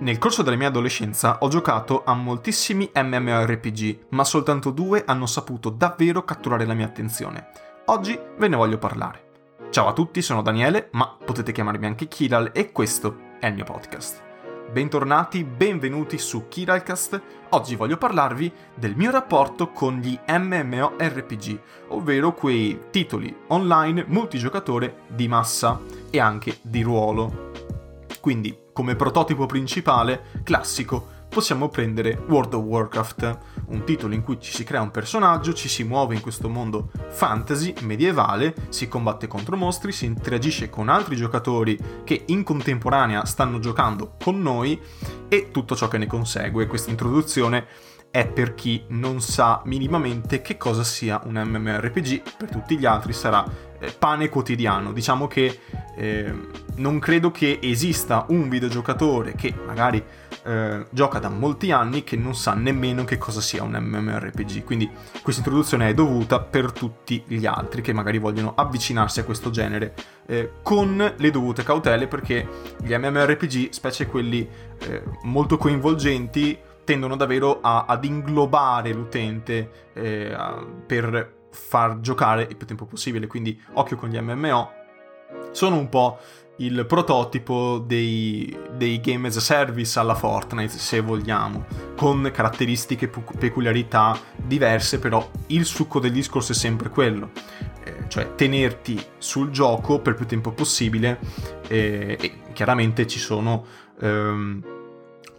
Nel corso della mia adolescenza ho giocato a moltissimi MMORPG, ma soltanto due hanno saputo davvero catturare la mia attenzione. Oggi ve ne voglio parlare. Ciao a tutti, sono Daniele, ma potete chiamarmi anche Kiral e questo è il mio podcast. Bentornati, benvenuti su Kiralcast. Oggi voglio parlarvi del mio rapporto con gli MMORPG, ovvero quei titoli online multigiocatore di massa e anche di ruolo. Quindi, come prototipo principale, classico, possiamo prendere World of Warcraft, un titolo in cui ci si crea un personaggio, ci si muove in questo mondo fantasy medievale, si combatte contro mostri, si interagisce con altri giocatori che in contemporanea stanno giocando con noi e tutto ciò che ne consegue. Questa introduzione è per chi non sa minimamente che cosa sia un MMORPG, per tutti gli altri sarà eh, pane quotidiano. Diciamo che eh, non credo che esista un videogiocatore che magari eh, gioca da molti anni che non sa nemmeno che cosa sia un MMORPG. Quindi questa introduzione è dovuta per tutti gli altri che magari vogliono avvicinarsi a questo genere eh, con le dovute cautele perché gli MMORPG, specie quelli eh, molto coinvolgenti, tendono davvero a, ad inglobare l'utente eh, a, per far giocare il più tempo possibile. Quindi occhio con gli MMO. Sono un po' il prototipo dei, dei, game as a service alla Fortnite, se vogliamo, con caratteristiche peculiarità diverse, però il succo del discorso è sempre quello, eh, cioè tenerti sul gioco per più tempo possibile eh, e chiaramente ci sono... Ehm,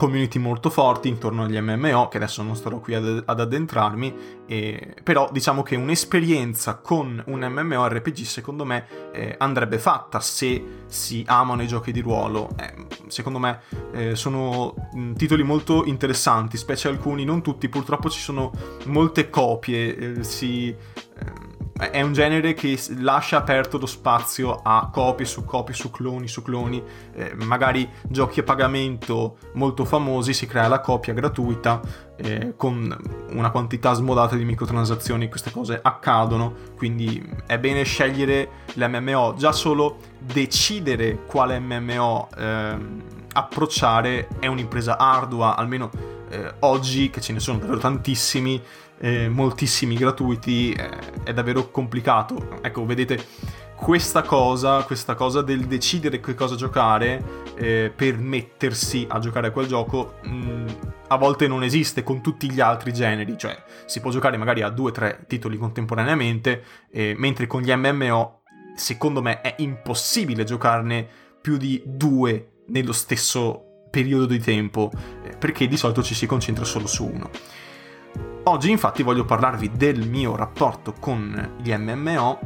community molto forti intorno agli MMO, che adesso non starò qui ad, ad addentrarmi, e, però diciamo che un'esperienza con un MMORPG secondo me eh, andrebbe fatta se si amano i giochi di ruolo. Eh, secondo me eh, sono mh, titoli molto interessanti, specie alcuni, non tutti, purtroppo ci sono molte copie, eh, si ehm, è un genere che lascia aperto lo spazio a copie su copie su cloni su cloni, eh, magari giochi a pagamento molto famosi, si crea la copia gratuita eh, con una quantità smodata di microtransazioni, queste cose accadono, quindi è bene scegliere l'MMO, già solo decidere quale MMO eh, approcciare è un'impresa ardua, almeno eh, oggi che ce ne sono davvero tantissimi eh, moltissimi gratuiti, eh, è davvero complicato. Ecco, vedete, questa cosa, questa cosa del decidere che cosa giocare eh, per mettersi a giocare a quel gioco, mh, mm, a volte non esiste con tutti gli altri generi, cioè si può giocare magari a due o tre titoli contemporaneamente, mentre con gli MMO, secondo me, è impossibile giocarne più di due nello stesso periodo di tempo, eh, perché di solito ci si concentra solo su uno. Oggi infatti voglio parlarvi del mio rapporto con gli MMO,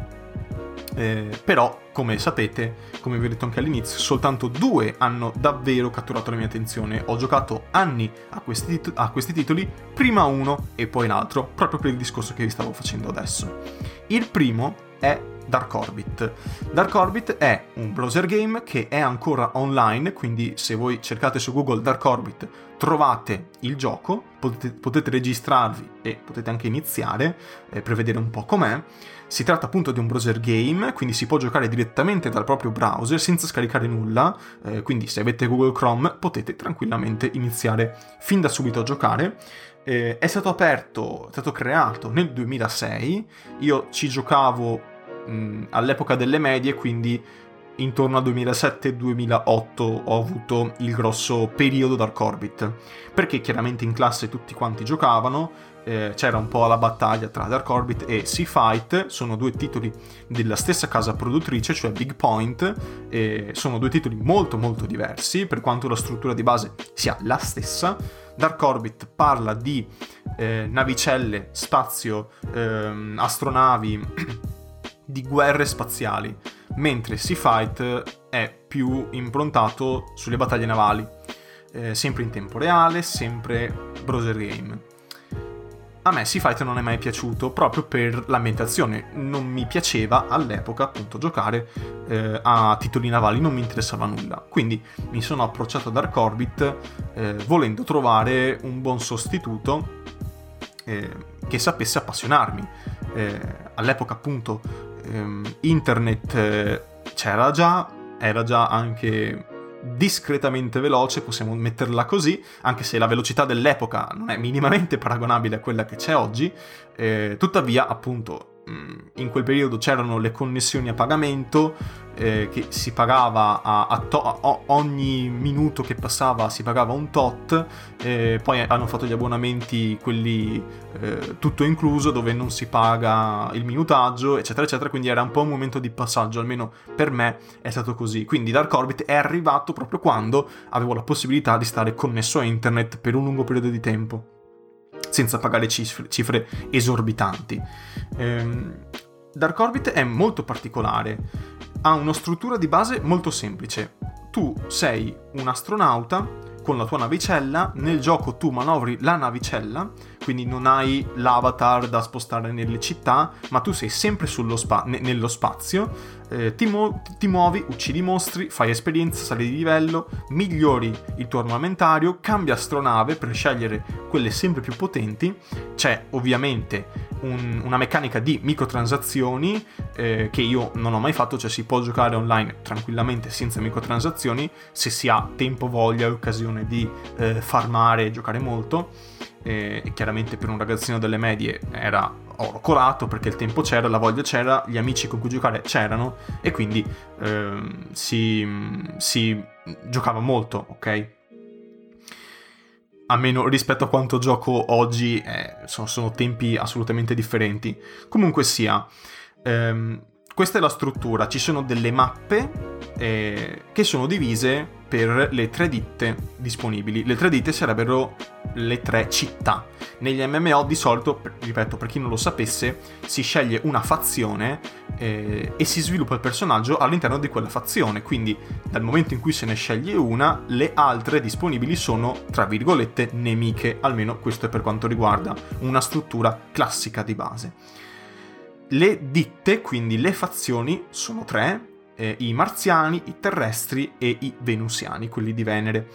eh, però come sapete, come vi ho detto anche all'inizio, soltanto due hanno davvero catturato la mia attenzione. Ho giocato anni a questi, tit- a questi titoli, prima uno e poi l'altro, proprio per il discorso che vi stavo facendo adesso. Il primo è Dark Orbit. Dark Orbit è un browser game che è ancora online, quindi se voi cercate su Google Dark Orbit trovate il gioco, potete, potete registrarvi e potete anche iniziare eh, per vedere un po' com'è. Si tratta appunto di un browser game, quindi si può giocare direttamente dal proprio browser senza scaricare nulla, eh, quindi se avete Google Chrome potete tranquillamente iniziare fin da subito a giocare. Eh, è stato aperto, è stato creato nel 2006, io ci giocavo mh, all'epoca delle medie, quindi intorno al 2007-2008 ho avuto il grosso periodo Dark Orbit, perché chiaramente in classe tutti quanti giocavano, eh, c'era un po' la battaglia tra Dark Orbit e Sea Fight, sono due titoli della stessa casa produttrice, cioè Big Point, e sono due titoli molto molto diversi, per quanto la struttura di base sia la stessa. Dark Orbit parla di eh, navicelle, spazio, eh, astronavi di guerre spaziali, mentre Sea Fight è più improntato sulle battaglie navali, eh, sempre in tempo reale, sempre browser game. A me Sea Fight non è mai piaciuto proprio per l'ambientazione, non mi piaceva all'epoca appunto giocare eh, a titoli navali, non mi interessava nulla, quindi mi sono approcciato a Dark Orbit eh, volendo trovare un buon sostituto eh, che sapesse appassionarmi. Eh, all'epoca appunto ehm, internet eh, c'era già, era già anche discretamente veloce, possiamo metterla così, anche se la velocità dell'epoca non è minimamente paragonabile a quella che c'è oggi, eh, tuttavia appunto in quel periodo c'erano le connessioni a pagamento, eh, che si pagava a, a, to- a, ogni minuto che passava si pagava un tot, eh, poi hanno fatto gli abbonamenti quelli eh, tutto incluso dove non si paga il minutaggio, eccetera, eccetera, quindi era un po' un momento di passaggio, almeno per me è stato così. Quindi Dark Orbit è arrivato proprio quando avevo la possibilità di stare connesso a internet per un lungo periodo di tempo senza pagare cifre, cifre esorbitanti. Ehm, Dark Orbit è molto particolare, ha una struttura di base molto semplice. Tu sei un astronauta con la tua navicella, nel gioco tu manovri la navicella, quindi non hai l'avatar da spostare nelle città, ma tu sei sempre spa- ne- nello spazio, eh, ti, mu- ti, muovi, uccidi mostri, fai esperienza, sali di livello, migliori il tuo armamentario, cambi astronave per scegliere quelle sempre più potenti, c'è ovviamente un- una meccanica di microtransazioni eh, che io non ho mai fatto, cioè si può giocare online tranquillamente senza microtransazioni se si ha tempo, voglia e occasione di eh, farmare e giocare molto e, chiaramente per un ragazzino delle medie era oro colato perché il tempo c'era, la voglia c'era, gli amici con cui giocare c'erano e quindi ehm, si, si giocava molto, ok? almeno rispetto a quanto gioco oggi eh, sono, sono, tempi assolutamente differenti. Comunque sia, ehm, questa è la struttura, ci sono delle mappe eh, che sono divise per le tre ditte disponibili. Le tre ditte sarebbero le tre città. Negli MMO di solito, ripeto, per chi non lo sapesse, si sceglie una fazione eh, e si sviluppa il personaggio all'interno di quella fazione. Quindi dal momento in cui se ne sceglie una, le altre disponibili sono, tra virgolette, nemiche. Almeno questo è per quanto riguarda una struttura classica di base. Le ditte, quindi le fazioni, sono tre, eh, i marziani, i terrestri e i venusiani, quelli di Venere.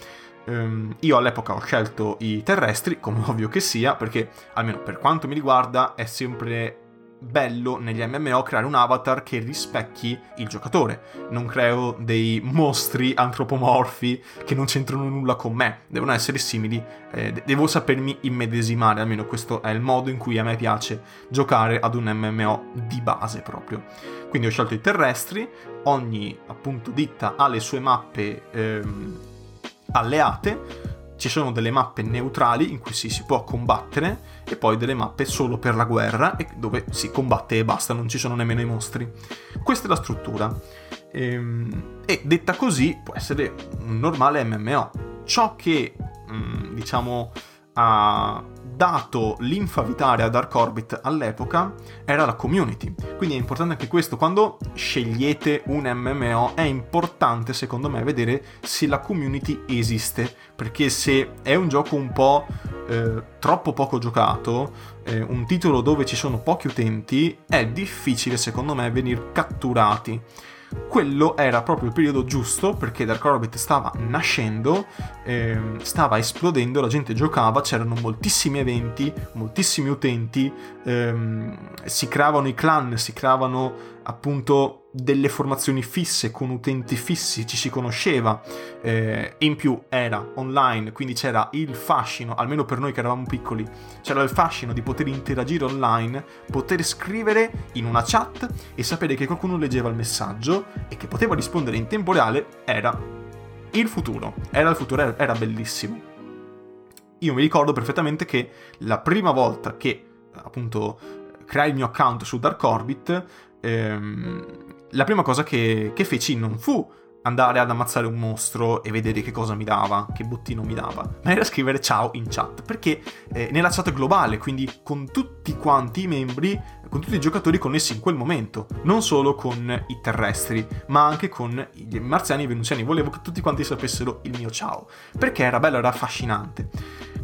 Um, io all'epoca ho scelto i terrestri, come ovvio che sia, perché almeno per quanto mi riguarda è sempre bello negli MMO creare un avatar che rispecchi il giocatore. Non creo dei mostri antropomorfi che non c'entrano nulla con me, devono essere simili, eh, devo sapermi immedesimare, almeno questo è il modo in cui a me piace giocare ad un MMO di base proprio. Quindi ho scelto i terrestri, ogni appunto ditta ha le sue mappe ehm, alleate ci sono delle mappe neutrali in cui si, si, può combattere e poi delle mappe solo per la guerra dove si combatte e basta, non ci sono nemmeno i mostri. Questa è la struttura. E, ehm, e detta così può essere un normale MMO. Ciò che mm, diciamo ha dato linfa vitale a Dark Orbit all'epoca era la community. Quindi è importante anche questo, quando scegliete un MMO è importante secondo me vedere se la community esiste, perché se è un gioco un po' eh, troppo poco giocato, eh, un titolo dove ci sono pochi utenti, è difficile secondo me venire catturati quello era proprio il periodo giusto perché Dark Orbit stava nascendo, ehm, stava esplodendo, la gente giocava, c'erano moltissimi eventi, moltissimi utenti, ehm, si creavano i clan, si creavano appunto delle formazioni fisse con utenti fissi, ci si conosceva, eh, in più era online, quindi c'era il fascino, almeno per noi che eravamo piccoli, c'era il fascino di poter interagire online, poter scrivere in una chat e sapere che qualcuno leggeva il messaggio e che poteva rispondere in tempo reale, era il futuro, era il futuro, era bellissimo. Io mi ricordo perfettamente che la prima volta che appunto creai il mio account su Dark Orbit ehm, la prima cosa che, che feci non fu andare ad ammazzare un mostro e vedere che cosa mi dava, che bottino mi dava, ma era scrivere ciao in chat, perché eh, nella chat globale, quindi con tutti quanti i membri, con tutti i giocatori connessi in quel momento, non solo con i terrestri, ma anche con i marziani e i venusiani, volevo che tutti quanti sapessero il mio ciao, perché era bello, era affascinante.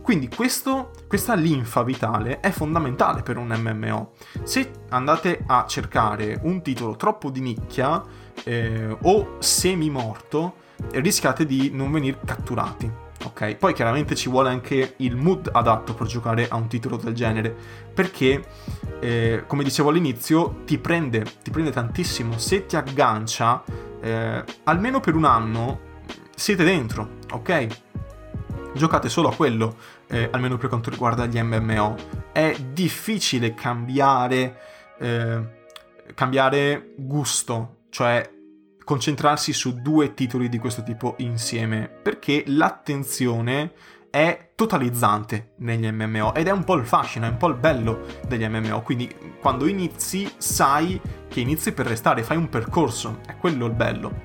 Quindi questo, questa linfa vitale è fondamentale per un MMO. Se andate a cercare un titolo troppo di nicchia eh, o semi morto, rischiate di non venire catturati. Ok, poi chiaramente ci vuole anche il mood adatto per giocare a un titolo del genere, perché eh, come dicevo all'inizio ti prende, ti prende tantissimo, se ti aggancia, eh, almeno per un anno siete dentro, ok? Giocate solo a quello, eh, almeno per quanto riguarda gli MMO. È difficile cambiare, eh, cambiare gusto, cioè concentrarsi su due titoli di questo tipo insieme, perché l'attenzione è totalizzante negli MMO ed è un po' il fascino, è un po' il bello degli MMO, quindi quando inizi sai che inizi per restare, fai un percorso, è quello il bello.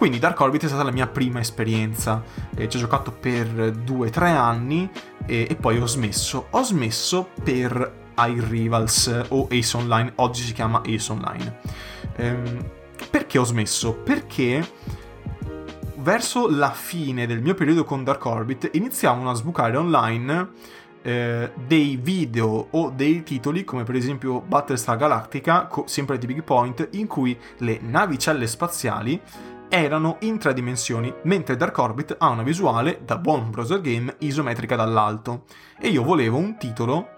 Quindi Dark Orbit è stata la mia prima esperienza, eh, ci ho giocato per 2-3 anni e, e, poi ho smesso. Ho smesso per Air Rivals o Ace Online, oggi si chiama Ace Online. Ehm, perché ho smesso? Perché verso la fine del mio periodo con Dark Orbit iniziavano a sbucare online eh, dei video o dei titoli come per esempio Battlestar Galactica, co- sempre di Big Point, in cui le navicelle spaziali erano in tre dimensioni, mentre Dark Orbit ha una visuale da buon browser game isometrica dall'alto. E io volevo un titolo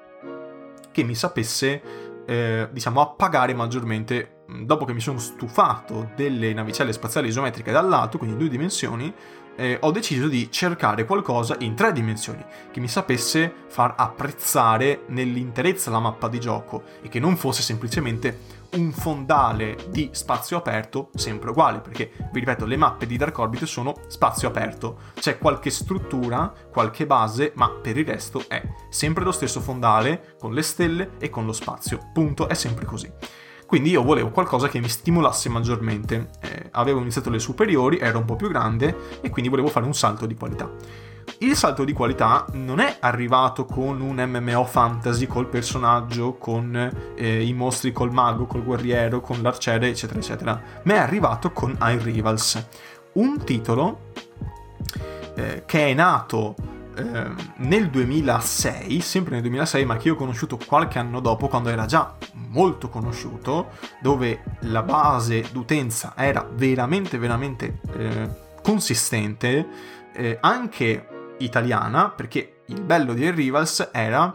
che mi sapesse, eh, diciamo, appagare maggiormente dopo che mi sono stufato delle navicelle spaziali isometriche dall'alto, quindi in due dimensioni, eh, ho deciso di cercare qualcosa in tre dimensioni che mi sapesse far apprezzare nell'interezza la mappa di gioco e che non fosse semplicemente un fondale di spazio aperto sempre uguale, perché vi ripeto, le mappe di Dark Orbit sono spazio aperto, c'è qualche struttura, qualche base, ma per il resto è sempre lo stesso fondale con le stelle e con lo spazio. Punto, è sempre così. Quindi io volevo qualcosa che mi stimolasse maggiormente. Eh, avevo iniziato le superiori, ero un po' più grande e quindi volevo fare un salto di qualità. Il salto di qualità non è arrivato con un MMO fantasy col personaggio, con eh, i mostri col mago, col guerriero, con l'arciere, eccetera, eccetera, ma è arrivato con High Rivals, un titolo eh, che è nato Ehm, nel 2006, sempre nel 2006, ma che io ho conosciuto qualche anno dopo, quando era già molto conosciuto, dove la base d'utenza era veramente, veramente eh, consistente, eh, anche italiana, perché il bello di Air Rivals era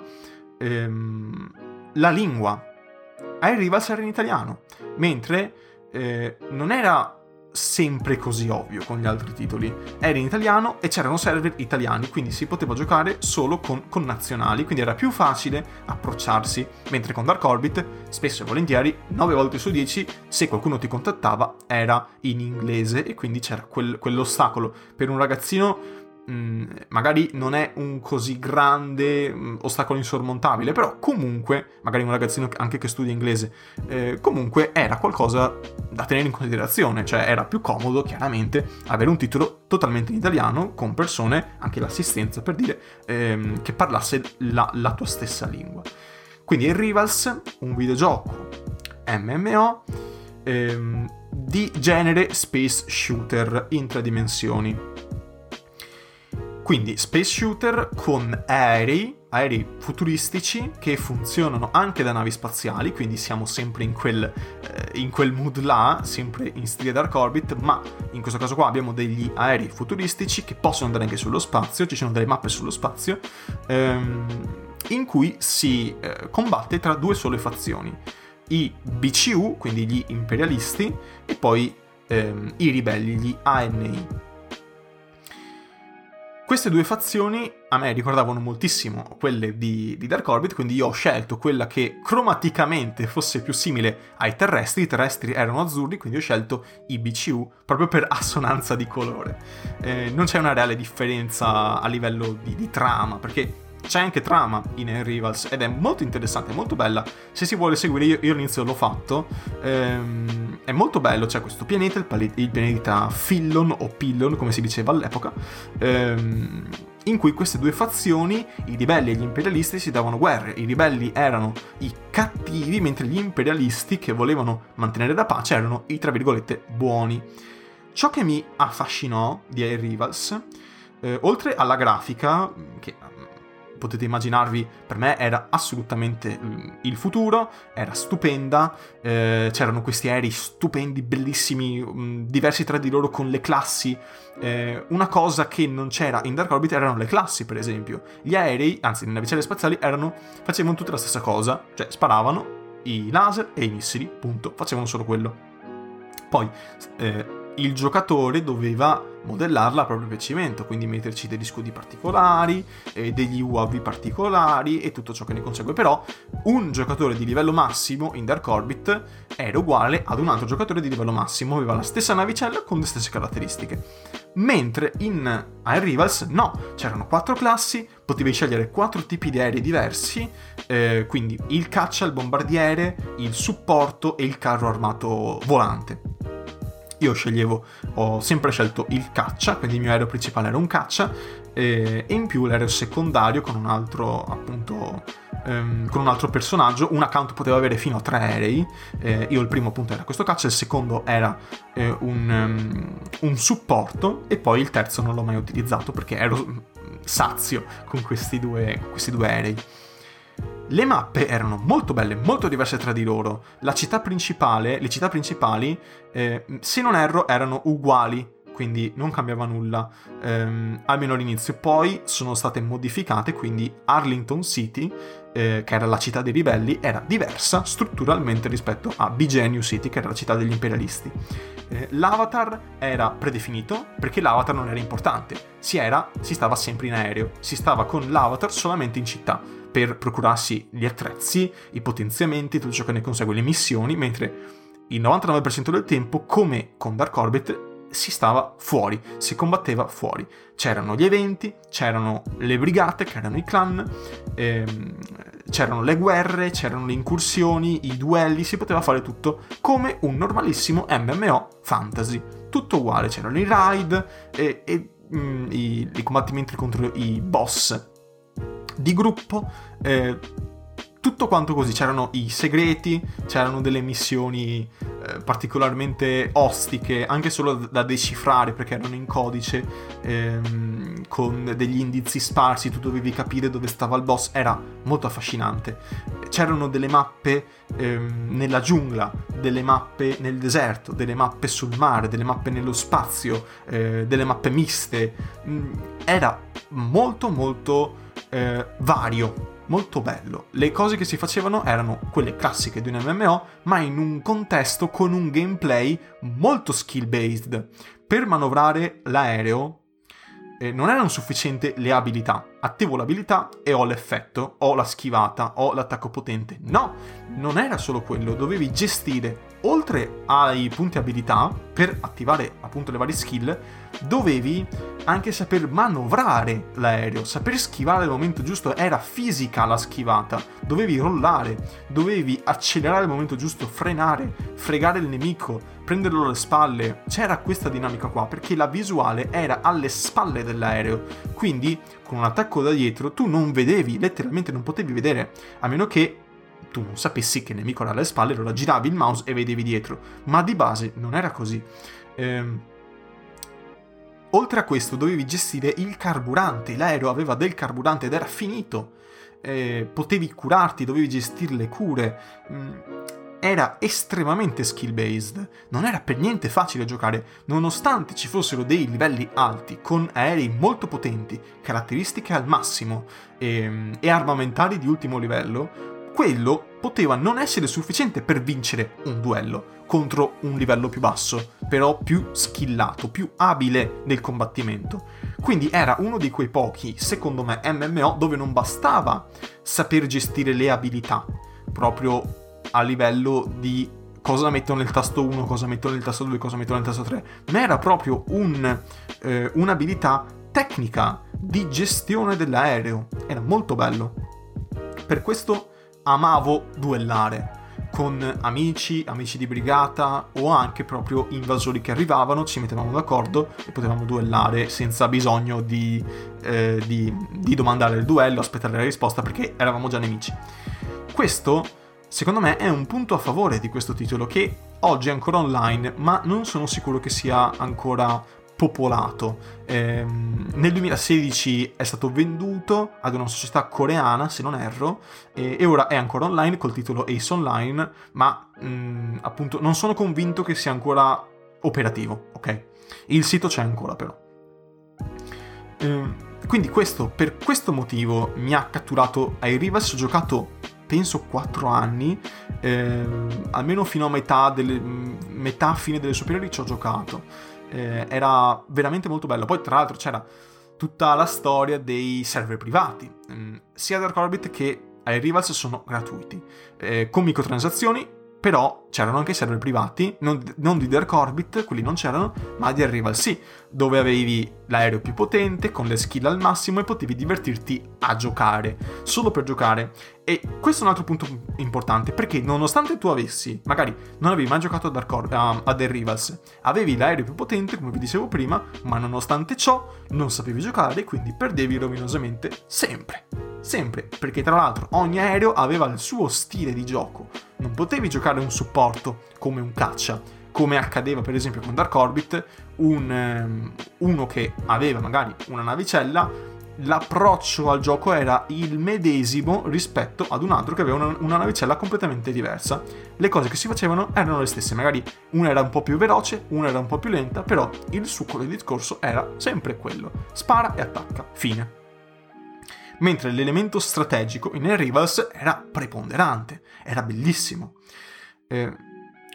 ehm, la lingua. Air Rivals era in italiano, mentre eh, non era sempre così ovvio con gli altri titoli. Era in italiano e c'erano server italiani, quindi si poteva giocare solo con connazionali, quindi era più facile approcciarsi, mentre con Dark Orbit, spesso e volentieri, 9 volte su 10, se qualcuno ti contattava era in inglese e quindi c'era quel, quell'ostacolo. Per un ragazzino Mm, magari non è un così grande mm, ostacolo insormontabile, però comunque, magari un ragazzino anche che studia inglese, eh, comunque era qualcosa da tenere in considerazione, cioè era più comodo chiaramente avere un titolo totalmente in italiano con persone, anche l'assistenza per dire, ehm, che parlasse la, la tua stessa lingua. Quindi Rivals, un videogioco MMO ehm, di genere space shooter in tre dimensioni quindi space shooter con aerei, aerei futuristici che funzionano anche da navi spaziali, quindi siamo sempre in quel, eh, in quel mood là, sempre in stile Dark Orbit, ma in questo caso qua abbiamo degli aerei futuristici che possono andare anche sullo spazio, ci sono delle mappe sullo spazio, ehm, in cui si eh, combatte tra due sole fazioni, i BCU, quindi gli imperialisti, e poi ehm, i ribelli, gli ANI. Queste due fazioni a me ricordavano moltissimo quelle di, di, Dark Orbit, quindi io ho scelto quella che cromaticamente fosse più simile ai terrestri. I terrestri erano azzurri, quindi ho scelto i BCU proprio per assonanza di colore. Eh, non c'è una reale differenza a livello di, di trama, perché c'è anche trama in Air Rivals ed è molto interessante, molto bella. Se si vuole seguire, io, io all'inizio l'ho fatto. Ehm, è molto bello, c'è questo pianeta, il, pali- il, pianeta Fillon o Pillon, come si diceva all'epoca. Ehm, in cui queste due fazioni, i ribelli e gli imperialisti, si davano guerre. I ribelli erano i cattivi, mentre gli imperialisti che volevano mantenere la pace erano i tra virgolette buoni. Ciò che mi affascinò di Air Rivals, eh, oltre alla grafica, che potete immaginarvi, per me era assolutamente mm, il futuro, era stupenda, eh, c'erano questi aerei stupendi, bellissimi, mh, mm, diversi tra di loro con le classi. Eh, una cosa che non c'era in Dark Orbit erano le classi, per esempio. Gli aerei, anzi le navicelle spaziali, erano, facevano tutte la stessa cosa, cioè sparavano i laser e i missili, punto, facevano solo quello. Poi eh, il giocatore doveva modellarla a proprio piacimento, quindi metterci degli scudi particolari, eh, degli UAV particolari e tutto ciò che ne consegue. Però un giocatore di livello massimo in Dark Orbit era uguale ad un altro giocatore di livello massimo, aveva la stessa navicella con le stesse caratteristiche. Mentre in Air Rivals no, c'erano quattro classi, potevi scegliere quattro tipi di aerei diversi, eh, quindi il caccia, il bombardiere, il supporto e il carro armato volante. Io sceglievo, ho sempre scelto il caccia, quindi il mio aereo principale era un caccia, e in più l'aereo secondario con un altro appunto ehm, con un altro personaggio un account poteva avere fino a tre aerei eh, io il primo appunto era questo caccia il secondo era eh, un, um, un, supporto e poi il terzo non l'ho mai utilizzato perché ero sazio con questi due, questi due aerei le mappe erano molto belle, molto diverse tra di loro. La città principale, le città principali, eh, se non erro, erano uguali quindi non cambiava nulla, ehm, almeno all'inizio. Poi sono state modificate, quindi Arlington City, eh, che era la città dei ribelli, era diversa strutturalmente rispetto a Bigeniu City, che era la città degli imperialisti. Eh, l'avatar era predefinito perché l'avatar non era importante, si, era, si stava sempre in aereo, si stava con l'avatar solamente in città per procurarsi gli attrezzi, i potenziamenti, tutto ciò che ne consegue, le missioni, mentre il 99% del tempo, come con Dark Orbit, si stava fuori, si combatteva fuori. C'erano gli eventi, c'erano le brigate, che erano i clan, ehm, c'erano le guerre, c'erano le incursioni, i duelli, si poteva fare tutto come un normalissimo MMO fantasy. Tutto uguale, c'erano i raid e, e mh, mm, i, i, combattimenti contro i boss di gruppo. Eh, tutto quanto così, c'erano i segreti, c'erano delle missioni eh, particolarmente ostiche, anche solo da decifrare perché erano in codice, ehm, con degli indizi sparsi, tu dovevi capire dove stava il boss, era molto affascinante. C'erano delle mappe ehm, nella giungla, delle mappe nel deserto, delle mappe sul mare, delle mappe nello spazio, eh, delle mappe miste. Mm, era molto molto eh, vario molto bello. Le cose che si facevano erano quelle classiche di un MMO, ma in un contesto con un gameplay molto skill based. Per manovrare l'aereo eh, non erano sufficienti le abilità. Attivo l'abilità e ho l'effetto, ho la schivata, ho l'attacco potente. No, non era solo quello, dovevi gestire, oltre ai punti abilità, per attivare appunto le varie skill, dovevi anche saper manovrare l'aereo, saper schivare al momento giusto, era fisica la schivata, dovevi rollare, dovevi accelerare al momento giusto, frenare, fregare il nemico, prenderlo alle spalle. C'era questa dinamica qua perché la visuale era alle spalle dell'aereo, quindi con un attacco da dietro tu non vedevi, letteralmente non potevi vedere, a meno che tu non sapessi che il nemico era alle spalle, allora giravi il mouse e vedevi dietro, ma di base non era così. Ehm, Oltre a questo dovevi gestire il carburante, l'aereo aveva del carburante ed era finito, eh, potevi curarti, dovevi gestire le cure, mm, era estremamente skill based, non era per niente facile giocare, nonostante ci fossero dei livelli alti, con aerei molto potenti, caratteristiche al massimo e, ehm, e armamentari di ultimo livello, quello poteva non essere sufficiente per vincere un duello contro un livello più basso, però più skillato, più abile nel combattimento. Quindi era uno di quei pochi, secondo me, MMO dove non bastava saper gestire le abilità, proprio a livello di cosa metto nel tasto 1, cosa metto nel tasto 2, cosa metto nel tasto 3, ma era proprio un, eh, un'abilità tecnica di gestione dell'aereo. Era molto bello. Per questo amavo duellare con amici, amici di brigata o anche proprio invasori che arrivavano, ci mettevamo d'accordo e potevamo duellare senza bisogno di, eh, di, di domandare il duello, aspettare la risposta perché eravamo già nemici. Questo, secondo me, è un punto a favore di questo titolo che oggi è ancora online, ma non sono sicuro che sia ancora popolato. Eh, nel 2016 è stato venduto ad una società coreana, se non erro, e, e ora è ancora online col titolo Ace Online, ma mh, mm, appunto non sono convinto che sia ancora operativo, ok? Il sito c'è ancora però. Eh, quindi questo, per questo motivo mi ha catturato ai Rivas, ho giocato penso 4 anni, eh, almeno fino a metà, delle, metà fine delle superiori ci ho giocato eh, era veramente molto bello. Poi, tra l'altro, c'era tutta la storia dei server privati. Mm, sia Dark Orbit che Rivals sono gratuiti, eh, con microtransazioni però c'erano anche i server privati, non, non, di Dark Orbit, quelli non c'erano, ma di Arrival sì, dove avevi l'aereo più potente, con le skill al massimo e potevi divertirti a giocare, solo per giocare. E questo è un altro punto importante, perché nonostante tu avessi, magari non avevi mai giocato a Dark Or- a, The Rivals, avevi l'aereo più potente, come vi dicevo prima, ma nonostante ciò non sapevi giocare, quindi perdevi rovinosamente sempre. Sempre, perché tra l'altro ogni aereo aveva il suo stile di gioco. Non potevi giocare un supporto come un caccia, come accadeva per esempio con Dark Orbit, un, um, uno che aveva magari una navicella, l'approccio al gioco era il medesimo rispetto ad un altro che aveva una, una, navicella completamente diversa. Le cose che si facevano erano le stesse, magari una era un po' più veloce, una era un po' più lenta, però il succo del discorso era sempre quello. Spara e attacca. Fine mentre l'elemento strategico in Rivals era preponderante, era bellissimo. Eh,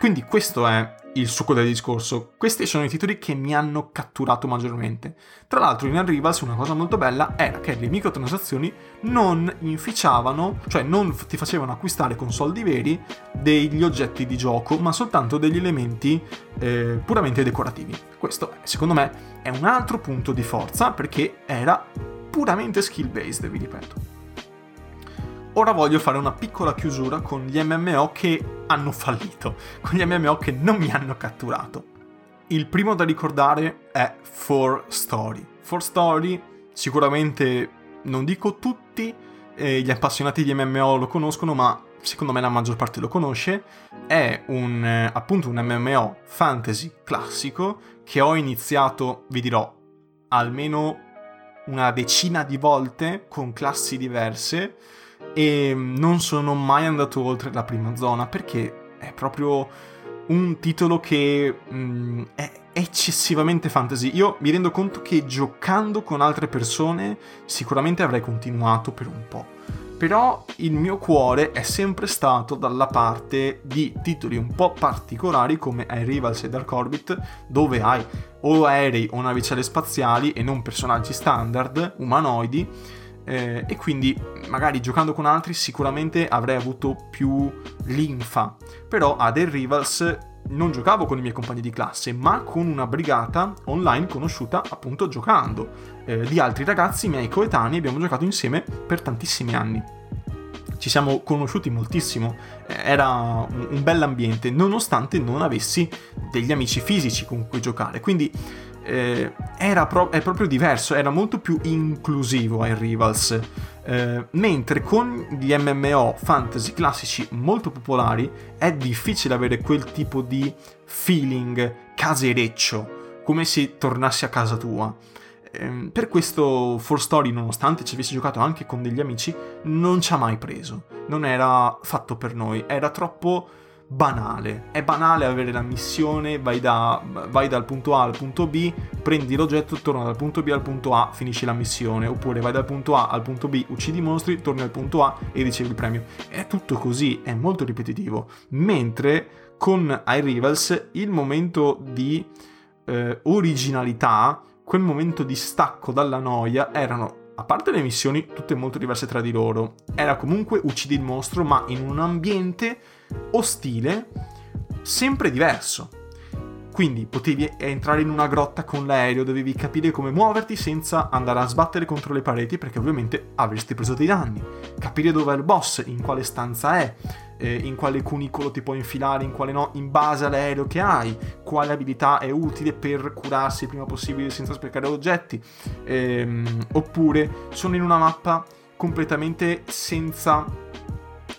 quindi questo è il succo del discorso. Questi sono i titoli che mi hanno catturato maggiormente. Tra l'altro in Air Rivals una cosa molto bella era che le microtransazioni non inficiavano, cioè non ti facevano acquistare con soldi veri degli oggetti di gioco, ma soltanto degli elementi eh, puramente decorativi. Questo secondo me è un altro punto di forza perché era puramente skill based, vi ripeto. Ora voglio fare una piccola chiusura con gli MMO che hanno fallito, con gli MMO che non mi hanno catturato. Il primo da ricordare è For Story. For Story sicuramente non dico tutti, eh, gli appassionati di MMO lo conoscono, ma secondo me la maggior parte lo conosce. È un, eh, appunto un MMO fantasy classico che ho iniziato, vi dirò, almeno una decina di volte con classi diverse e non sono mai andato oltre la prima zona perché è proprio un titolo che mh, mm, è eccessivamente fantasy. Io mi rendo conto che giocando con altre persone sicuramente avrei continuato per un po' però il mio cuore è sempre stato dalla parte di titoli un po' particolari come Air Rivals e Dark Orbit, dove hai o aerei o navicelle spaziali e non personaggi standard, umanoidi, eh, e quindi magari giocando con altri sicuramente avrei avuto più linfa. Però ad Air Rivals non giocavo con i miei compagni di classe, ma con una brigata online conosciuta appunto giocando. Eh, di altri ragazzi miei coetanei abbiamo giocato insieme per tantissimi anni. Ci siamo conosciuti moltissimo, eh, era un bell'ambiente, nonostante non avessi degli amici fisici con cui giocare. Quindi eh, pro- è proprio diverso, era molto più inclusivo ai Rivals. Eh, mentre con gli MMO fantasy classici molto popolari è difficile avere quel tipo di feeling casereccio, come se tornassi a casa tua. Eh, per questo For Story, nonostante ci avessi giocato anche con degli amici, non ci ha mai preso. Non era fatto per noi, era troppo banale. È banale avere la missione, vai, da, vai, dal punto A al punto B, prendi l'oggetto, torna dal punto B al punto A, finisci la missione. Oppure vai dal punto A al punto B, uccidi i mostri, torni al punto A e ricevi il premio. È tutto così, è molto ripetitivo. Mentre con iRivals il momento di eh, originalità, quel momento di stacco dalla noia erano a parte le missioni tutte molto diverse tra di loro, era comunque uccidi il mostro ma in un ambiente ostile, sempre diverso. Quindi potevi entrare in una grotta con l'aereo, dovevi capire come muoverti senza andare a sbattere contro le pareti perché ovviamente avresti preso dei danni. Capire dove è il boss, in quale stanza è, eh, in quale cunicolo ti puoi infilare, in quale no, in base all'aereo che hai, quale abilità è utile per curarsi il prima possibile senza sprecare oggetti. Ehm, oppure sono in una mappa completamente senza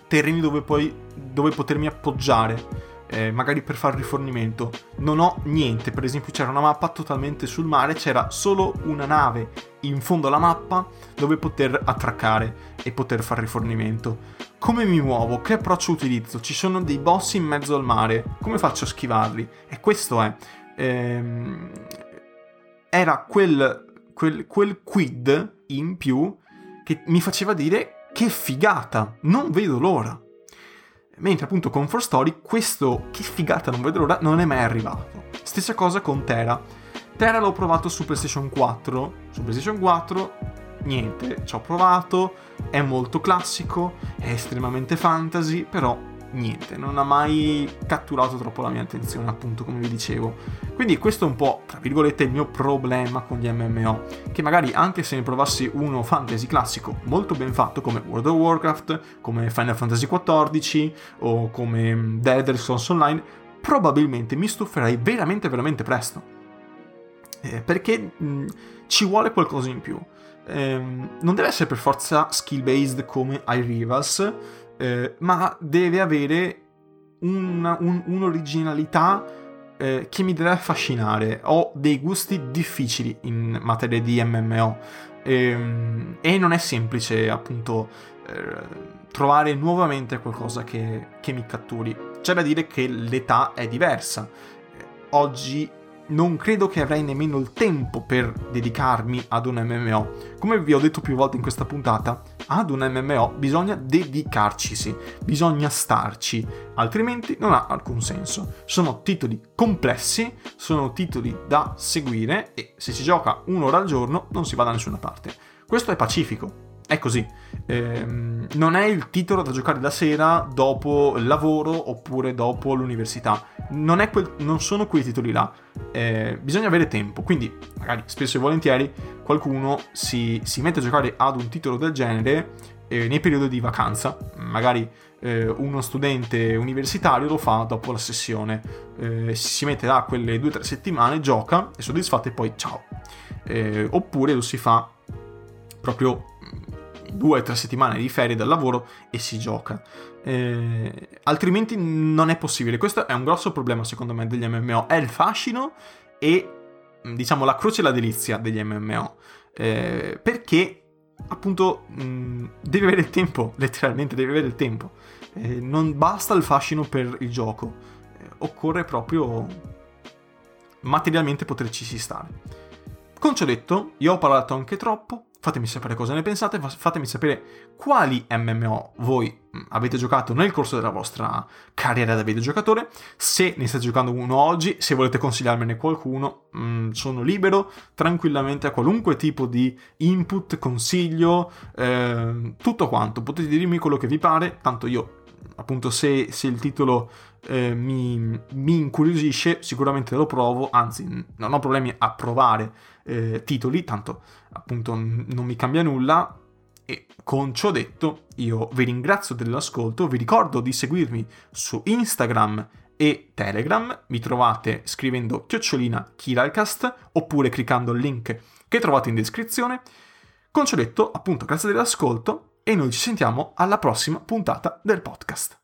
terreni dove poi dove potermi appoggiare. Eh, magari per fare rifornimento. Non ho niente, per esempio c'era una mappa totalmente sul mare, c'era solo una nave in fondo alla mappa dove poter attraccare e poter fare rifornimento. Come mi muovo? Che approccio utilizzo? Ci sono dei boss in mezzo al mare, come faccio a schivarli? E questo è... Ehm, era quel, quel, quel quid in più che mi faceva dire che figata, non vedo l'ora. Mentre appunto con For Story questo che figata non vedo l'ora non è mai arrivato. Stessa cosa con Terra. Runeterra l'ho provato su PlayStation 4. Su PlayStation 4 niente, ci ho provato, è molto classico, è estremamente fantasy, però niente, non ha mai catturato troppo la mia attenzione, appunto, come vi dicevo. Quindi questo è un po', tra virgolette, il mio problema con gli MMO, che magari anche se ne provassi uno fantasy classico molto ben fatto, come World of Warcraft, come Final Fantasy XIV o come The Elder Scrolls Online, probabilmente mi stuferei veramente, veramente presto. Eh, perché mh, ci vuole qualcosa in più. Eh, non deve essere per forza skill based come iRivals, eh, ma deve avere una, un, un'originalità eh, che mi deve affascinare. Ho dei gusti difficili in materia di MMO ehm, e non è semplice appunto eh, trovare nuovamente qualcosa che, che mi catturi. C'è da dire che l'età è diversa. Oggi non credo che avrei nemmeno il tempo per dedicarmi ad un MMO. Come vi ho detto più volte in questa puntata, ad un MMO bisogna dedicarcisi, bisogna starci, altrimenti non ha alcun senso. Sono titoli complessi, sono titoli da seguire e se si gioca un'ora al giorno non si va da nessuna parte. Questo è pacifico, è così. Eh, non è il titolo da giocare la sera dopo il lavoro oppure dopo l'università. Non, quel, non sono quei titoli là. Eh, bisogna avere tempo. Quindi, magari spesso e volentieri, qualcuno si, si mette a giocare ad un titolo del genere eh, nei periodi di vacanza. Magari eh, uno studente universitario lo fa dopo la sessione. Eh, si mette là quelle due o tre settimane, gioca, è soddisfatto e poi ciao. Eh, oppure lo si fa proprio due o tre settimane di ferie dal lavoro e si gioca. Eh, altrimenti non è possibile. Questo è un grosso problema secondo me degli MMO. È il fascino e diciamo la croce e la delizia degli MMO. Eh, perché appunto mh, devi avere il tempo, letteralmente devi avere il tempo. Eh, non basta il fascino per il gioco, eh, occorre proprio materialmente poterci stare. Con ciò detto, io ho parlato anche troppo, fatemi sapere cosa ne pensate, fatemi sapere quali MMO voi avete giocato nel corso della vostra carriera da videogiocatore, se ne state giocando uno oggi, se volete consigliarmene qualcuno, mh, sono libero tranquillamente a qualunque tipo di input, consiglio, eh, tutto quanto, potete dirmi quello che vi pare, tanto io appunto se, se il titolo eh, mi, mi, incuriosisce sicuramente lo provo, anzi non ho problemi a provare eh, titoli, tanto appunto non mi cambia nulla. E con ciò detto, io vi ringrazio dell'ascolto, vi ricordo di seguirmi su Instagram e Telegram, mi trovate scrivendo chiocciolina Kiralcast oppure cliccando il link che trovate in descrizione. Con ciò detto, appunto, grazie dell'ascolto e noi ci sentiamo alla prossima puntata del podcast.